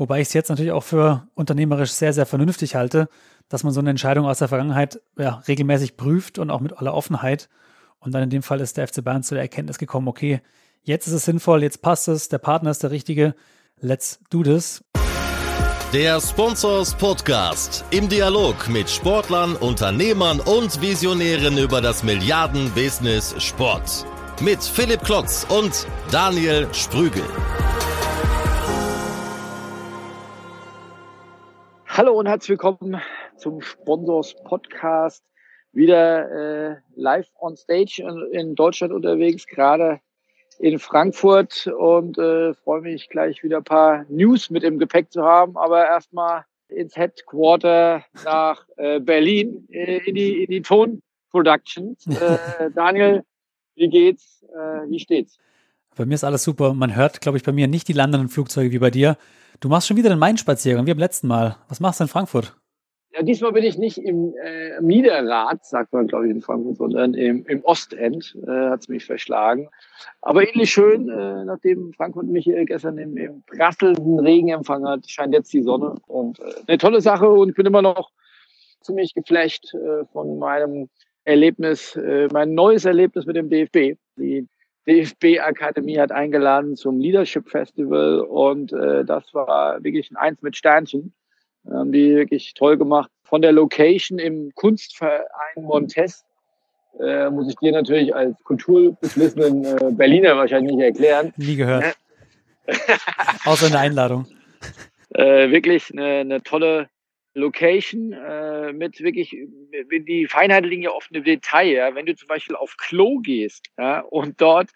Wobei ich es jetzt natürlich auch für unternehmerisch sehr, sehr vernünftig halte, dass man so eine Entscheidung aus der Vergangenheit ja, regelmäßig prüft und auch mit aller Offenheit. Und dann in dem Fall ist der FC Bayern zu der Erkenntnis gekommen, okay, jetzt ist es sinnvoll, jetzt passt es, der Partner ist der richtige, let's do this. Der Sponsors Podcast im Dialog mit Sportlern, Unternehmern und Visionären über das Milliarden-Business Sport. Mit Philipp Klotz und Daniel Sprügel. Hallo und herzlich willkommen zum Sponsors Podcast. Wieder äh, live on stage in, in Deutschland unterwegs, gerade in Frankfurt und äh, freue mich gleich wieder ein paar News mit im Gepäck zu haben. Aber erstmal ins Headquarter nach äh, Berlin äh, in die in die Ton Productions. Äh, Daniel, wie geht's? Äh, wie steht's? Bei mir ist alles super. Man hört, glaube ich, bei mir nicht die landenden Flugzeuge wie bei dir. Du machst schon wieder den Main-Spaziergang, wie beim letzten Mal. Was machst du in Frankfurt? Ja, diesmal bin ich nicht im äh, Niederrad, sagt man, glaube ich, in Frankfurt, sondern im, im Ostend äh, hat es mich verschlagen. Aber ähnlich schön, äh, nachdem Frankfurt mich äh, gestern im, im prasselnden Regen empfangen hat, scheint jetzt die Sonne. Und äh, eine tolle Sache und ich bin immer noch ziemlich geflecht äh, von meinem Erlebnis, äh, mein neues Erlebnis mit dem DFB. Die DFB-Akademie hat eingeladen zum Leadership Festival und äh, das war wirklich ein Eins mit Sternchen. Haben die wirklich toll gemacht. Von der Location im Kunstverein Montes äh, muss ich dir natürlich als kulturbeflissenen äh, Berliner wahrscheinlich nicht erklären. Nie gehört. Außer eine Einladung. Äh, wirklich eine, eine tolle Location äh, mit wirklich, die Feinheiten liegen ja oft im Detail. Ja? Wenn du zum Beispiel auf Klo gehst ja, und dort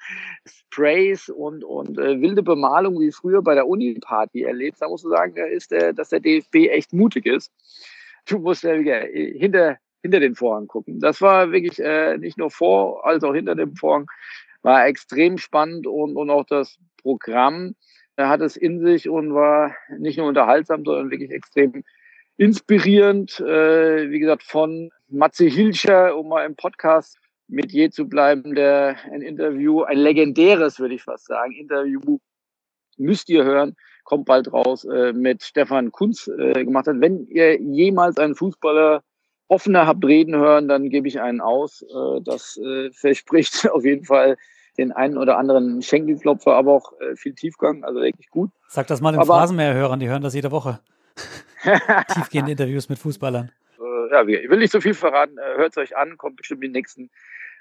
Sprays und, und äh, wilde Bemalung wie früher bei der Uni-Party erlebst, da musst du sagen, da ist der, dass der DFB echt mutig ist. Du musst ja wieder hinter, hinter den Vorhang gucken. Das war wirklich äh, nicht nur vor, als auch hinter dem Vorhang. War extrem spannend und, und auch das Programm hat es in sich und war nicht nur unterhaltsam, sondern wirklich extrem inspirierend, äh, wie gesagt, von Matze Hilscher, um mal im Podcast mit je zu bleiben, der ein Interview, ein legendäres, würde ich fast sagen, Interview müsst ihr hören, kommt bald raus, äh, mit Stefan Kunz äh, gemacht hat. Wenn ihr jemals einen Fußballer offener habt reden hören, dann gebe ich einen aus. Äh, das äh, verspricht auf jeden Fall den einen oder anderen Schenkelklopfer, aber auch äh, viel Tiefgang, also wirklich gut. Sag das mal den Phrasenmäher-Hörern, die hören das jede Woche. Tiefgehende Interviews mit Fußballern. Äh, ja, ich will nicht so viel verraten. Äh, Hört es euch an, kommt bestimmt die nächsten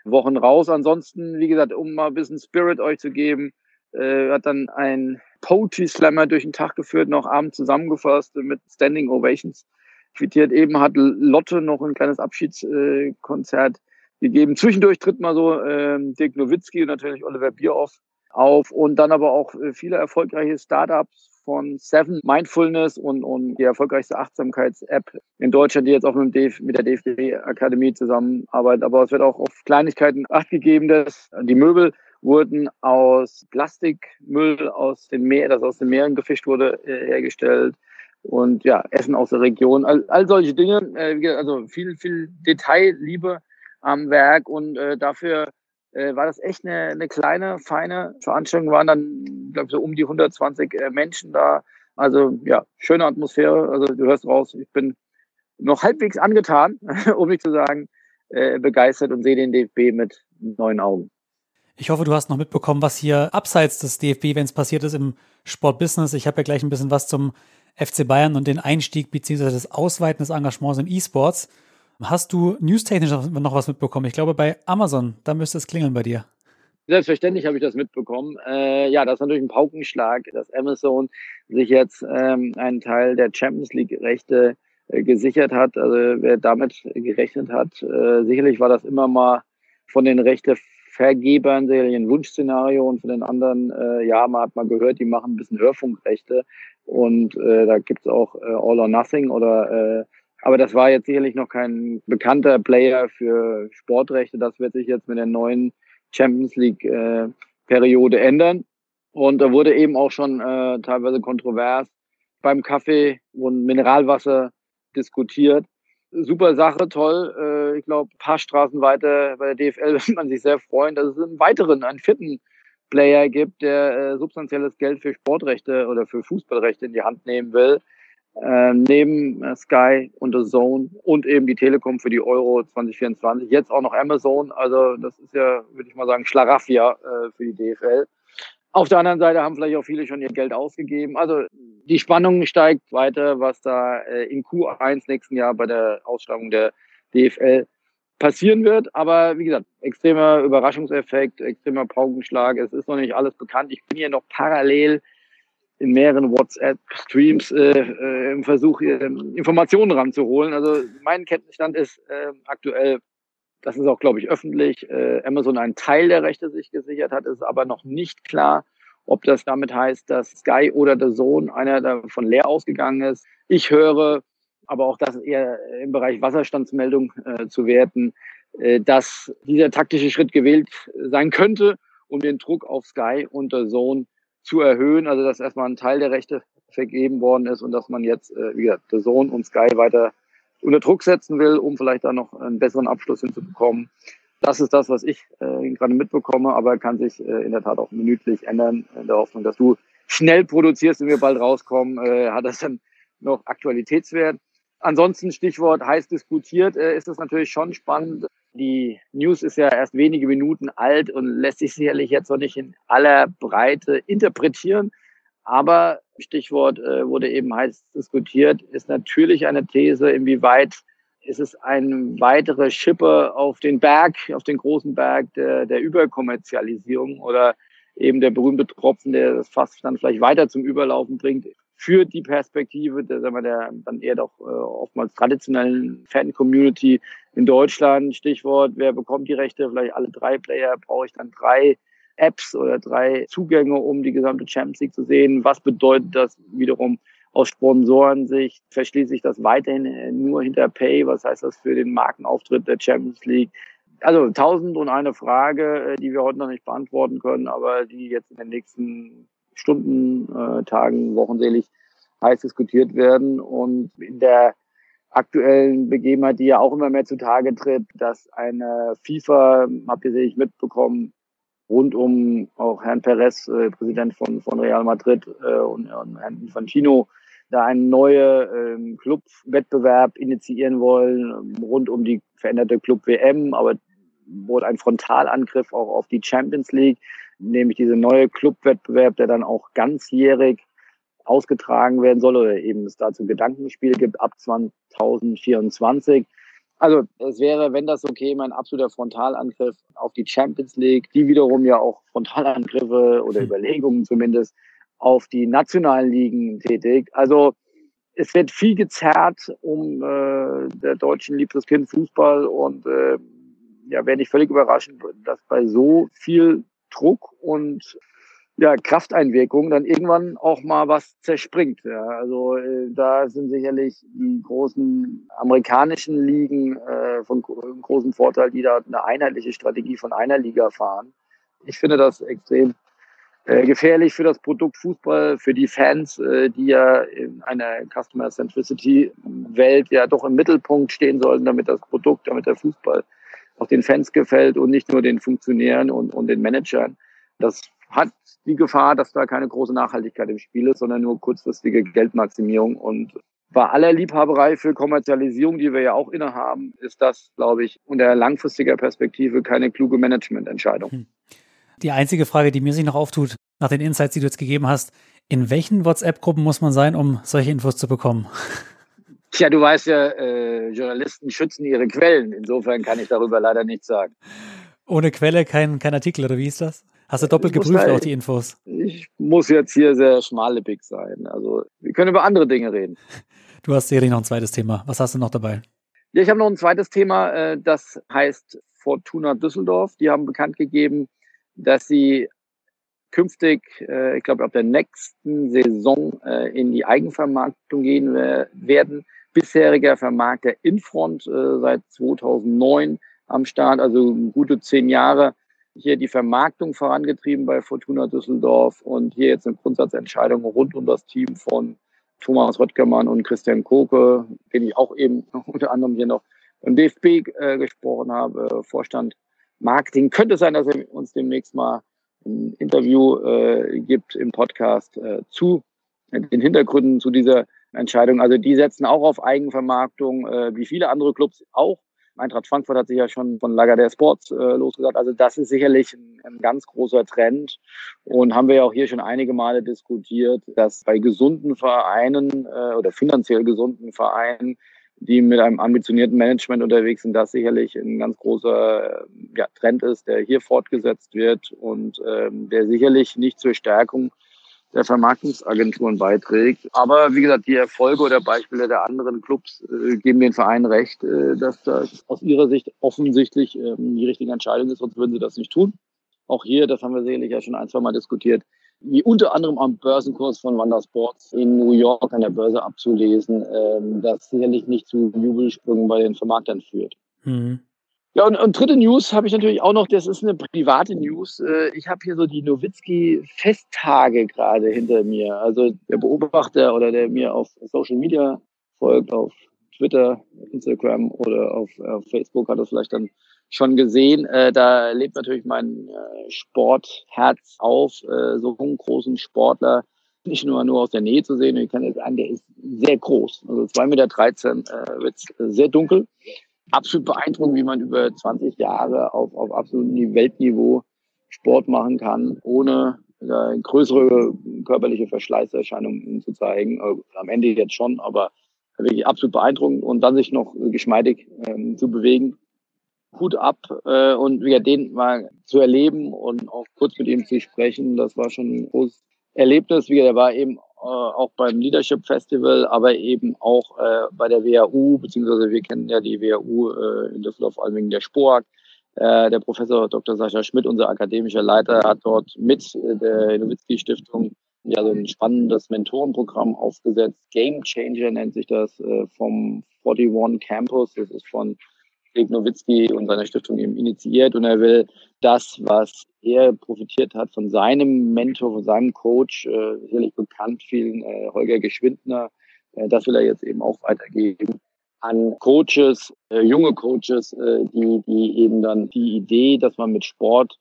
Wochen raus. Ansonsten, wie gesagt, um mal ein bisschen Spirit euch zu geben, äh, hat dann ein Poetry Slammer durch den Tag geführt, noch abends zusammengefasst mit Standing Ovations. Quittiert eben hat Lotte noch ein kleines Abschiedskonzert gegeben. Zwischendurch tritt mal so äh, Dirk Nowitzki und natürlich Oliver Bierhoff auf und dann aber auch viele erfolgreiche Startups von Seven Mindfulness und, und die erfolgreichste Achtsamkeits-App in Deutschland, die jetzt auch mit, DF, mit der DFB-Akademie zusammenarbeitet. Aber es wird auch auf Kleinigkeiten Acht gegeben, dass die Möbel wurden aus Plastikmüll aus den Meer, das aus den Meeren gefischt wurde, äh, hergestellt. Und ja, Essen aus der Region. All, all solche Dinge, äh, also viel, viel Detailliebe am Werk und äh, dafür äh, war das echt eine, eine kleine, feine Veranstaltung. Waren dann, glaube ich, so um die 120 äh, Menschen da. Also ja, schöne Atmosphäre. Also du hörst raus, ich bin noch halbwegs angetan, um nicht zu sagen, äh, begeistert und sehe den DFB mit neuen Augen. Ich hoffe, du hast noch mitbekommen, was hier abseits des DFB, wenn es passiert ist im Sportbusiness. Ich habe ja gleich ein bisschen was zum FC Bayern und den Einstieg bzw. das Ausweiten des Engagements im E-Sports. Hast du newstechnisch noch was mitbekommen? Ich glaube, bei Amazon, da müsste es klingeln bei dir. Selbstverständlich habe ich das mitbekommen. Äh, ja, das ist natürlich ein Paukenschlag, dass Amazon sich jetzt ähm, einen Teil der Champions League-Rechte äh, gesichert hat. Also wer damit gerechnet hat, äh, sicherlich war das immer mal von den Rechtevergebern sicherlich ein Wunschszenario und von den anderen, äh, ja, man hat mal gehört, die machen ein bisschen Hörfunkrechte und äh, da gibt's auch äh, All or Nothing oder aber das war jetzt sicherlich noch kein bekannter Player für Sportrechte. Das wird sich jetzt mit der neuen Champions League äh, Periode ändern. Und da wurde eben auch schon äh, teilweise kontrovers beim Kaffee und Mineralwasser diskutiert. Super Sache, toll. Äh, ich glaube, paar Straßen weiter bei der DFL wird man sich sehr freuen, dass es einen weiteren, einen vierten Player gibt, der äh, substanzielles Geld für Sportrechte oder für Fußballrechte in die Hand nehmen will. Äh, neben äh, Sky und The Zone und eben die Telekom für die Euro 2024. Jetzt auch noch Amazon. Also das ist ja, würde ich mal sagen, Schlaraffia äh, für die DFL. Auf der anderen Seite haben vielleicht auch viele schon ihr Geld ausgegeben. Also die Spannung steigt weiter, was da äh, in Q1 nächsten Jahr bei der Ausschreibung der DFL passieren wird. Aber wie gesagt, extremer Überraschungseffekt, extremer Paukenschlag. Es ist noch nicht alles bekannt. Ich bin hier noch parallel in mehreren WhatsApp-Streams äh, äh, im Versuch, äh, Informationen ranzuholen. Also mein Kenntnisstand ist äh, aktuell, das ist auch, glaube ich, öffentlich, äh, Amazon einen Teil der Rechte sich gesichert hat, ist aber noch nicht klar, ob das damit heißt, dass Sky oder der Sohn einer davon leer ausgegangen ist. Ich höre, aber auch das eher im Bereich Wasserstandsmeldung äh, zu werten, äh, dass dieser taktische Schritt gewählt sein könnte, um den Druck auf Sky und der Sohn zu erhöhen. Also dass erstmal ein Teil der Rechte vergeben worden ist und dass man jetzt, äh, wie gesagt, der Sohn und Sky weiter unter Druck setzen will, um vielleicht da noch einen besseren Abschluss hinzubekommen. Das ist das, was ich äh, gerade mitbekomme, aber kann sich äh, in der Tat auch minütlich ändern, in der Hoffnung, dass du schnell produzierst und wir bald rauskommen, äh, hat das dann noch Aktualitätswert. Ansonsten Stichwort heiß diskutiert, äh, ist es natürlich schon spannend. Die News ist ja erst wenige Minuten alt und lässt sich sicherlich jetzt noch nicht in aller Breite interpretieren. Aber Stichwort äh, wurde eben heiß diskutiert, ist natürlich eine These, inwieweit ist es ein weitere Schippe auf den Berg, auf den großen Berg der, der Überkommerzialisierung oder eben der berühmte Tropfen, der das Fass dann vielleicht weiter zum Überlaufen bringt für die Perspektive der, sagen wir, der dann eher doch äh, oftmals traditionellen Fan-Community in Deutschland. Stichwort, wer bekommt die Rechte? Vielleicht alle drei Player. Brauche ich dann drei Apps oder drei Zugänge, um die gesamte Champions League zu sehen? Was bedeutet das wiederum aus Sponsorensicht? Verschließe ich das weiterhin äh, nur hinter Pay? Was heißt das für den Markenauftritt der Champions League? Also tausend und eine Frage, äh, die wir heute noch nicht beantworten können, aber die jetzt in den nächsten Stunden, äh, Tagen, Wochen selig heiß diskutiert werden. Und in der aktuellen Begebenheit, die ja auch immer mehr zutage tritt, dass eine FIFA, habt ihr sicherlich mitbekommen, rund um auch Herrn Perez, äh, Präsident von, von Real Madrid äh, und, und Herrn Infantino, da einen neuen ähm, Clubwettbewerb initiieren wollen, rund um die veränderte Club WM, aber wohl ein Frontalangriff auch auf die Champions League nämlich diese neue Clubwettbewerb, der dann auch ganzjährig ausgetragen werden soll oder eben es dazu Gedankenspiele gibt ab 2024. Also es wäre, wenn das okay, mein absoluter Frontalangriff auf die Champions League, die wiederum ja auch Frontalangriffe oder hm. Überlegungen zumindest auf die nationalen Ligen tätig. Also es wird viel gezerrt um äh, der deutschen liebstes Kind Fußball und äh, ja, wäre nicht völlig überraschend, dass bei so viel Druck und ja, Krafteinwirkung dann irgendwann auch mal was zerspringt. Ja. Also äh, da sind sicherlich die großen amerikanischen Ligen äh, von großem Vorteil, die da eine einheitliche Strategie von einer Liga fahren. Ich finde das extrem äh, gefährlich für das Produkt Fußball, für die Fans, äh, die ja in einer Customer Centricity Welt ja doch im Mittelpunkt stehen sollten, damit das Produkt, damit der Fußball auch den Fans gefällt und nicht nur den Funktionären und, und den Managern. Das hat die Gefahr, dass da keine große Nachhaltigkeit im Spiel ist, sondern nur kurzfristige Geldmaximierung. Und bei aller Liebhaberei für Kommerzialisierung, die wir ja auch innehaben, ist das, glaube ich, unter langfristiger Perspektive keine kluge Managemententscheidung. Hm. Die einzige Frage, die mir sich noch auftut, nach den Insights, die du jetzt gegeben hast, in welchen WhatsApp-Gruppen muss man sein, um solche Infos zu bekommen? Tja, du weißt ja, äh, Journalisten schützen ihre Quellen. Insofern kann ich darüber leider nichts sagen. Ohne Quelle kein, kein Artikel, oder wie ist das? Hast du doppelt geprüft halt, auch die Infos? Ich muss jetzt hier sehr schmallippig sein. Also, wir können über andere Dinge reden. Du hast sicherlich noch ein zweites Thema. Was hast du noch dabei? Ja, ich habe noch ein zweites Thema, äh, das heißt Fortuna Düsseldorf. Die haben bekannt gegeben, dass sie künftig, äh, ich glaube, ab der nächsten Saison äh, in die Eigenvermarktung gehen werden bisheriger Vermarkter Infront äh, seit 2009 am Start, also gute zehn Jahre hier die Vermarktung vorangetrieben bei Fortuna Düsseldorf und hier jetzt eine Grundsatzentscheidung rund um das Team von Thomas Röttgermann und Christian Koke, den ich auch eben unter anderem hier noch beim DFB äh, gesprochen habe, Vorstand Marketing. Könnte sein, dass er uns demnächst mal ein Interview äh, gibt im Podcast äh, zu den Hintergründen zu dieser Entscheidung. Also die setzen auch auf Eigenvermarktung, äh, wie viele andere Clubs auch. Eintracht Frankfurt hat sich ja schon von Lager der Sports äh, losgesagt. Also das ist sicherlich ein, ein, ganz großer Trend und haben wir ja auch hier schon einige Male diskutiert, dass bei gesunden Vereinen äh, oder finanziell gesunden Vereinen, die mit einem ambitionierten Management unterwegs sind, das sicherlich ein ganz großer äh, ja, Trend ist, der hier fortgesetzt wird und ähm, der sicherlich nicht zur Stärkung der Vermarktungsagenturen beiträgt. Aber wie gesagt, die Erfolge oder Beispiele der anderen Clubs äh, geben den Vereinen recht, äh, dass das aus ihrer Sicht offensichtlich ähm, die richtige Entscheidung ist, sonst würden sie das nicht tun. Auch hier, das haben wir sicherlich ja schon ein, zwei Mal diskutiert, wie unter anderem am Börsenkurs von Wanda Sports in New York an der Börse abzulesen, ähm, das sicherlich nicht zu Jubelsprüngen bei den Vermarktern führt. Mhm. Ja, und, und dritte News habe ich natürlich auch noch, das ist eine private News. Äh, ich habe hier so die Nowitzki-Festtage gerade hinter mir. Also der Beobachter oder der mir auf Social Media folgt, auf Twitter, Instagram oder auf, auf Facebook hat das vielleicht dann schon gesehen. Äh, da lebt natürlich mein äh, Sportherz auf, so einen großen Sportler nicht nur, nur aus der Nähe zu sehen. Ich kann jetzt sagen, der ist sehr groß. Also 2,13 Meter äh, wird sehr dunkel absolut beeindruckend, wie man über 20 Jahre auf, auf absolutem Weltniveau Sport machen kann, ohne äh, größere körperliche Verschleißerscheinungen zu zeigen. Äh, am Ende jetzt schon, aber wirklich absolut beeindruckend und dann sich noch geschmeidig ähm, zu bewegen. Hut ab äh, und wieder den mal zu erleben und auch kurz mit ihm zu sprechen, das war schon ein großes Erlebnis. Wie der war eben auch beim Leadership Festival, aber eben auch äh, bei der WHU, beziehungsweise wir kennen ja die WHU äh, in Düsseldorf, vor allem der Spork. Äh, der Professor Dr. Sascha Schmidt, unser akademischer Leiter, hat dort mit der Nowitzki Stiftung ja so ein spannendes Mentorenprogramm aufgesetzt. Game Changer nennt sich das äh, vom 41 Campus. Das ist von Dirk Nowitzki und seiner Stiftung eben initiiert. Und er will das, was er profitiert hat von seinem Mentor, von seinem Coach, äh, sicherlich bekannt vielen, äh, Holger Geschwindner, äh, das will er jetzt eben auch weitergeben an Coaches, junge Coaches, die, die eben dann die Idee, dass man mit Sport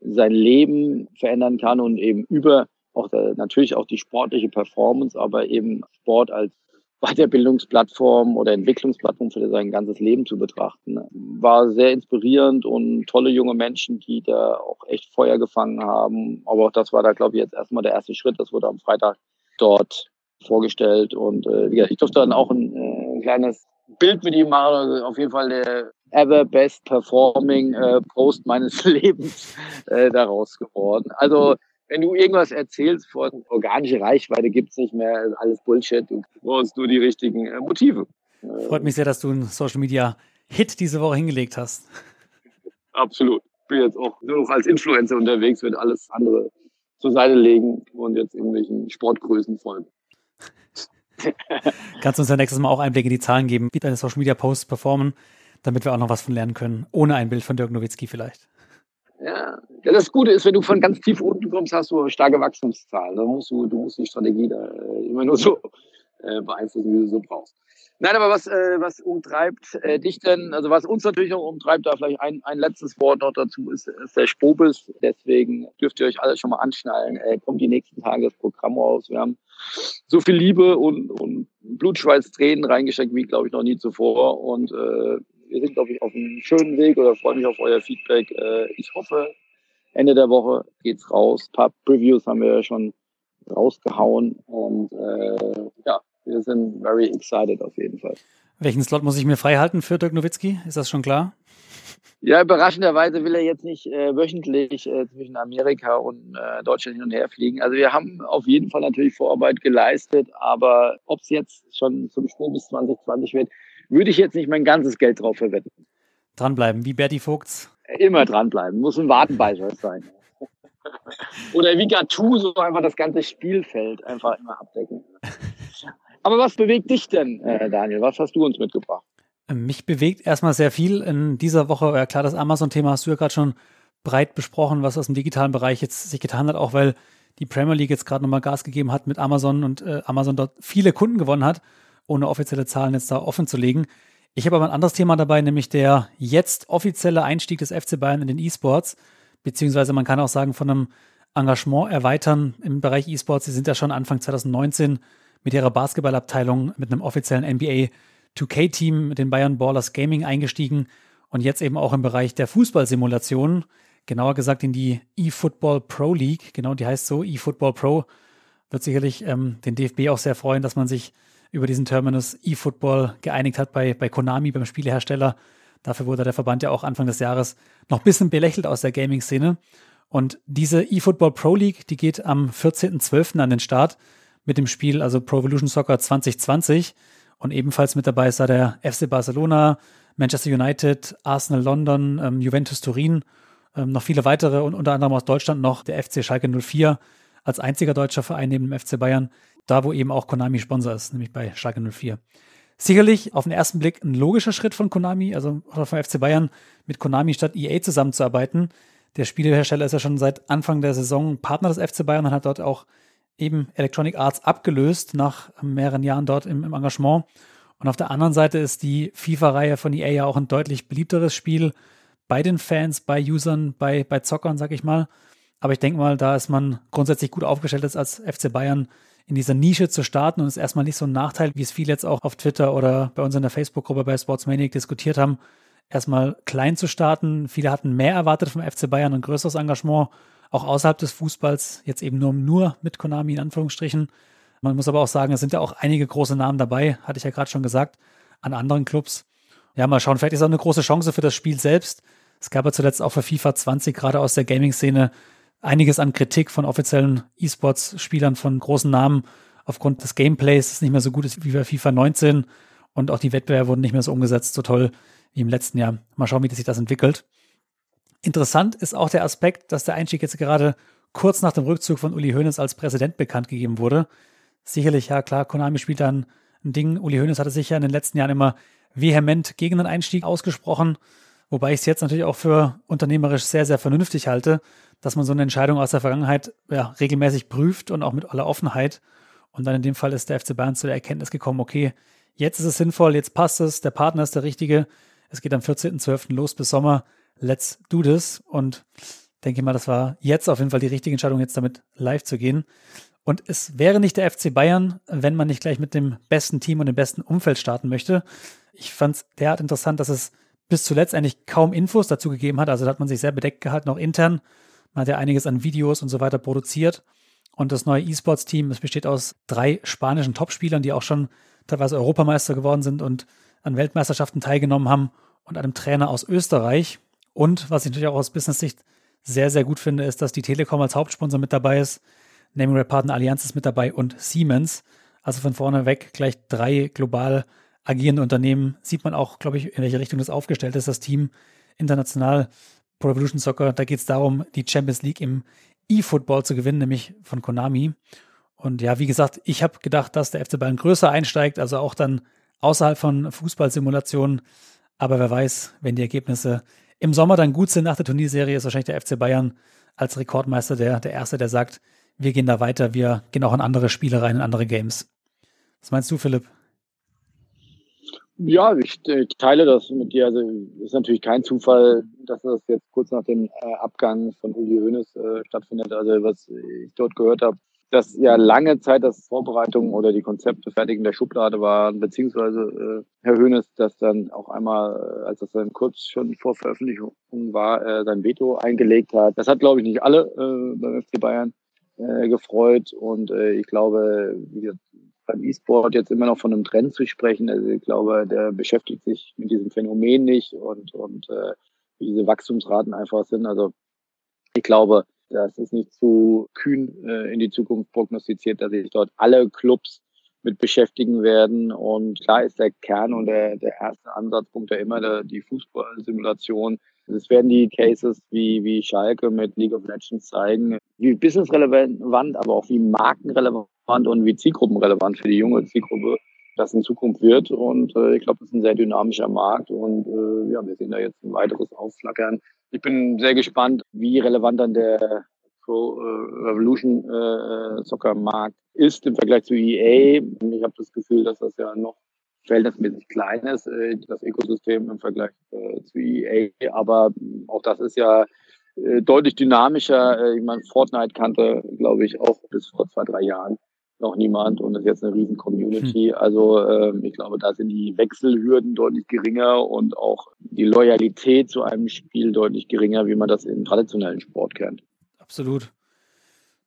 sein Leben verändern kann und eben über auch natürlich auch die sportliche Performance, aber eben Sport als Weiterbildungsplattform oder Entwicklungsplattform für sein ganzes Leben zu betrachten. War sehr inspirierend und tolle junge Menschen, die da auch echt Feuer gefangen haben. Aber auch das war da, glaube ich, jetzt erstmal der erste Schritt. Das wurde am Freitag dort vorgestellt. Und äh, ich durfte dann auch ein, äh, ein kleines Bild mit ihm machen. Also auf jeden Fall der ever best performing äh, Post meines Lebens äh, daraus geworden. Also wenn du irgendwas erzählst von organische Reichweite gibt's nicht mehr, alles Bullshit, du brauchst nur die richtigen äh, Motive. Freut mich sehr, dass du einen Social Media Hit diese Woche hingelegt hast. Absolut. Ich bin jetzt auch nur noch als Influencer unterwegs, wird alles andere zur Seite legen und jetzt irgendwelchen Sportgrößen folgen. Kannst du uns ja nächstes Mal auch Einblicke in die Zahlen geben, wie deine Social Media Posts performen, damit wir auch noch was von lernen können, ohne ein Bild von Dirk Nowitzki vielleicht. Ja, das Gute ist, wenn du von ganz tief unten kommst, hast du starke Wachstumszahlen. Da musst du, du musst die Strategie da äh, immer nur so äh, beeinflussen, wie du so brauchst. Nein, aber was, äh, was umtreibt äh, dich denn, also was uns natürlich noch umtreibt, da vielleicht ein, ein letztes Wort noch dazu, ist, ist der Spobis. Deswegen dürft ihr euch alle schon mal anschnallen. Äh, kommt die nächsten Tage das Programm raus. Wir haben so viel Liebe und, und Blutschweiß, Tränen reingesteckt, wie, glaube ich, noch nie zuvor. Und äh, wir sind, glaube ich, auf einem schönen Weg oder freue mich auf euer Feedback. Äh, ich hoffe, Ende der Woche geht's raus. Ein paar Previews haben wir ja schon rausgehauen und äh, ja, wir sind very excited auf jeden Fall. Welchen Slot muss ich mir frei halten für Dirk Nowitzki? Ist das schon klar? Ja, überraschenderweise will er jetzt nicht äh, wöchentlich äh, zwischen Amerika und äh, Deutschland hin und her fliegen. Also wir haben auf jeden Fall natürlich Vorarbeit geleistet, aber ob es jetzt schon zum Sprung bis 2020 wird, würde ich jetzt nicht mein ganzes Geld drauf verwenden. Dranbleiben, wie Berti Vogts. Immer dranbleiben, muss ein Wadenbeißer sein. Oder wie Gattuso einfach das ganze Spielfeld einfach immer abdecken. Aber was bewegt dich denn, äh, Daniel? Was hast du uns mitgebracht? Mich bewegt erstmal sehr viel in dieser Woche. Ja, klar, das Amazon-Thema hast du ja gerade schon breit besprochen, was aus dem digitalen Bereich jetzt sich getan hat, auch weil die Premier League jetzt gerade nochmal Gas gegeben hat mit Amazon und äh, Amazon dort viele Kunden gewonnen hat ohne offizielle Zahlen jetzt da offen zu legen. Ich habe aber ein anderes Thema dabei, nämlich der jetzt offizielle Einstieg des FC Bayern in den E-Sports, beziehungsweise man kann auch sagen, von einem Engagement erweitern im Bereich E-Sports. Sie sind ja schon Anfang 2019 mit ihrer Basketballabteilung mit einem offiziellen NBA 2K-Team mit den Bayern Ballers Gaming eingestiegen und jetzt eben auch im Bereich der Fußballsimulation, genauer gesagt in die eFootball Pro League, genau die heißt so, eFootball Pro, wird sicherlich ähm, den DFB auch sehr freuen, dass man sich über diesen Terminus eFootball geeinigt hat bei, bei Konami, beim Spielehersteller. Dafür wurde der Verband ja auch Anfang des Jahres noch ein bisschen belächelt aus der Gaming-Szene. Und diese eFootball Pro League, die geht am 14.12. an den Start mit dem Spiel, also Pro Evolution Soccer 2020. Und ebenfalls mit dabei ist da der FC Barcelona, Manchester United, Arsenal London, ähm, Juventus Turin, ähm, noch viele weitere und unter anderem aus Deutschland noch der FC Schalke 04 als einziger deutscher Verein neben dem FC Bayern, da wo eben auch Konami Sponsor ist, nämlich bei Schalke 04. Sicherlich auf den ersten Blick ein logischer Schritt von Konami, also vom FC Bayern mit Konami statt EA zusammenzuarbeiten. Der Spielehersteller ist ja schon seit Anfang der Saison Partner des FC Bayern und hat dort auch eben Electronic Arts abgelöst nach mehreren Jahren dort im, im Engagement. Und auf der anderen Seite ist die FIFA-Reihe von EA ja auch ein deutlich beliebteres Spiel bei den Fans, bei Usern, bei, bei Zockern, sag ich mal. Aber ich denke mal, da ist man grundsätzlich gut aufgestellt als FC Bayern in dieser Nische zu starten und ist erstmal nicht so ein Nachteil, wie es viele jetzt auch auf Twitter oder bei uns in der Facebook-Gruppe bei Sportsmanic diskutiert haben, erstmal klein zu starten. Viele hatten mehr erwartet vom FC Bayern, ein größeres Engagement, auch außerhalb des Fußballs, jetzt eben nur, nur mit Konami in Anführungsstrichen. Man muss aber auch sagen, es sind ja auch einige große Namen dabei, hatte ich ja gerade schon gesagt, an anderen Clubs. Ja, mal schauen, vielleicht ist auch eine große Chance für das Spiel selbst. Es gab ja zuletzt auch für FIFA 20 gerade aus der Gaming-Szene einiges an Kritik von offiziellen E-Sports-Spielern von großen Namen aufgrund des Gameplays, das nicht mehr so gut ist wie bei FIFA 19 und auch die Wettbewerbe wurden nicht mehr so umgesetzt, so toll wie im letzten Jahr. Mal schauen, wie sich das entwickelt. Interessant ist auch der Aspekt, dass der Einstieg jetzt gerade kurz nach dem Rückzug von Uli Hoeneß als Präsident bekannt gegeben wurde. Sicherlich, ja klar, Konami spielt dann ein Ding. Uli Hoeneß hatte sich ja in den letzten Jahren immer vehement gegen den Einstieg ausgesprochen, wobei ich es jetzt natürlich auch für unternehmerisch sehr, sehr vernünftig halte, dass man so eine Entscheidung aus der Vergangenheit ja, regelmäßig prüft und auch mit aller Offenheit. Und dann in dem Fall ist der FC Bayern zu der Erkenntnis gekommen, okay, jetzt ist es sinnvoll, jetzt passt es, der Partner ist der richtige. Es geht am 14.12. los bis Sommer. Let's do this. Und denke mal, das war jetzt auf jeden Fall die richtige Entscheidung, jetzt damit live zu gehen. Und es wäre nicht der FC Bayern, wenn man nicht gleich mit dem besten Team und dem besten Umfeld starten möchte. Ich fand es derart interessant, dass es bis zuletzt eigentlich kaum Infos dazu gegeben hat. Also da hat man sich sehr bedeckt gehalten, auch intern. Man hat ja einiges an Videos und so weiter produziert. Und das neue E-Sports-Team, es besteht aus drei spanischen Topspielern, die auch schon teilweise Europameister geworden sind und an Weltmeisterschaften teilgenommen haben und einem Trainer aus Österreich. Und was ich natürlich auch aus Business-Sicht sehr, sehr gut finde, ist, dass die Telekom als Hauptsponsor mit dabei ist. Naming Partner Allianz ist mit dabei und Siemens. Also von vorne weg gleich drei global agierende Unternehmen. Sieht man auch, glaube ich, in welche Richtung das aufgestellt ist, das Team international. Pro Evolution Soccer, da geht es darum, die Champions League im E-Football zu gewinnen, nämlich von Konami. Und ja, wie gesagt, ich habe gedacht, dass der FC Bayern größer einsteigt, also auch dann außerhalb von Fußballsimulationen. Aber wer weiß, wenn die Ergebnisse im Sommer dann gut sind nach der Turnierserie, ist wahrscheinlich der FC Bayern als Rekordmeister der, der Erste, der sagt, wir gehen da weiter, wir gehen auch in andere Spiele rein, in andere Games. Was meinst du, Philipp? Ja, ich, ich teile das mit dir. Also ist natürlich kein Zufall, dass das jetzt kurz nach dem äh, Abgang von Uli Hoeneß äh, stattfindet. Also was ich dort gehört habe, dass ja lange Zeit das Vorbereitung oder die Konzepte fertig in der Schublade waren, beziehungsweise äh, Herr Hoeneß, dass dann auch einmal, äh, als das dann kurz schon vor Veröffentlichung war, äh, sein Veto eingelegt hat. Das hat, glaube ich, nicht alle äh, beim FC Bayern äh, gefreut und äh, ich glaube, wie gesagt, beim E-Sport jetzt immer noch von einem Trend zu sprechen. Also ich glaube, der beschäftigt sich mit diesem Phänomen nicht und, und äh, wie diese Wachstumsraten einfach sind. Also ich glaube, das ist nicht zu kühn äh, in die Zukunft prognostiziert, dass sich dort alle Clubs mit beschäftigen werden. Und klar ist der Kern und der, der erste Ansatzpunkt ja immer der, die Fußballsimulation. Es werden die Cases wie, wie Schalke mit League of Legends zeigen, wie businessrelevant, aber auch wie markenrelevant und wie zielgruppenrelevant für die junge Zielgruppe das in Zukunft wird. Und äh, ich glaube, das ist ein sehr dynamischer Markt und äh, ja, wir sehen da jetzt ein weiteres Aufflackern. Ich bin sehr gespannt, wie relevant dann der Pro äh, Revolution äh, Soccer Markt ist im Vergleich zu EA. Ich habe das Gefühl, dass das ja noch verhältnismäßig klein ist, äh, das Ökosystem im Vergleich äh, zu EA. Aber auch das ist ja äh, deutlich dynamischer. Äh, ich meine, Fortnite kannte, glaube ich, auch bis vor zwei, drei Jahren noch niemand und ist jetzt eine riesen Community. Hm. Also ähm, ich glaube, da sind die Wechselhürden deutlich geringer und auch die Loyalität zu einem Spiel deutlich geringer, wie man das im traditionellen Sport kennt. Absolut.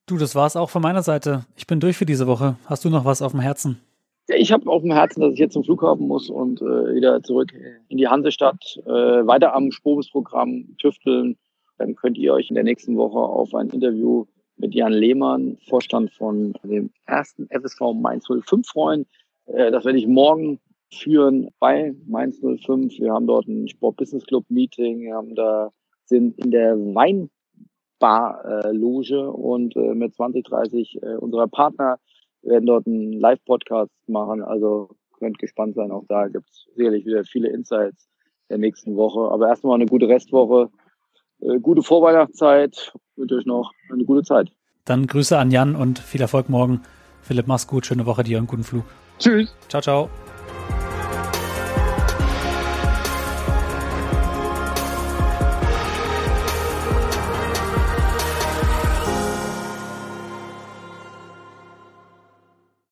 Du, das war es auch von meiner Seite. Ich bin durch für diese Woche. Hast du noch was auf dem Herzen? Ja, ich habe auf dem Herzen, dass ich jetzt zum Flughafen muss und äh, wieder zurück in die Hansestadt, äh, weiter am Spobis-Programm tüfteln. Dann könnt ihr euch in der nächsten Woche auf ein Interview mit Jan Lehmann, Vorstand von dem ersten FSV Mainz 05 freuen. Äh, das werde ich morgen führen bei Mainz 05. Wir haben dort ein Sport-Business Club Meeting, wir haben da sind in der Weinbar-Loge und äh, mit 20, 30 äh, unserer Partner werden dort einen Live-Podcast machen. Also könnt gespannt sein. Auch da gibt es sicherlich wieder viele Insights der nächsten Woche. Aber erstmal eine gute Restwoche, gute Vorweihnachtszeit. Wünsche euch noch eine gute Zeit. Dann Grüße an Jan und viel Erfolg morgen. Philipp, mach's gut. Schöne Woche dir und guten Flug. Tschüss. Ciao, ciao.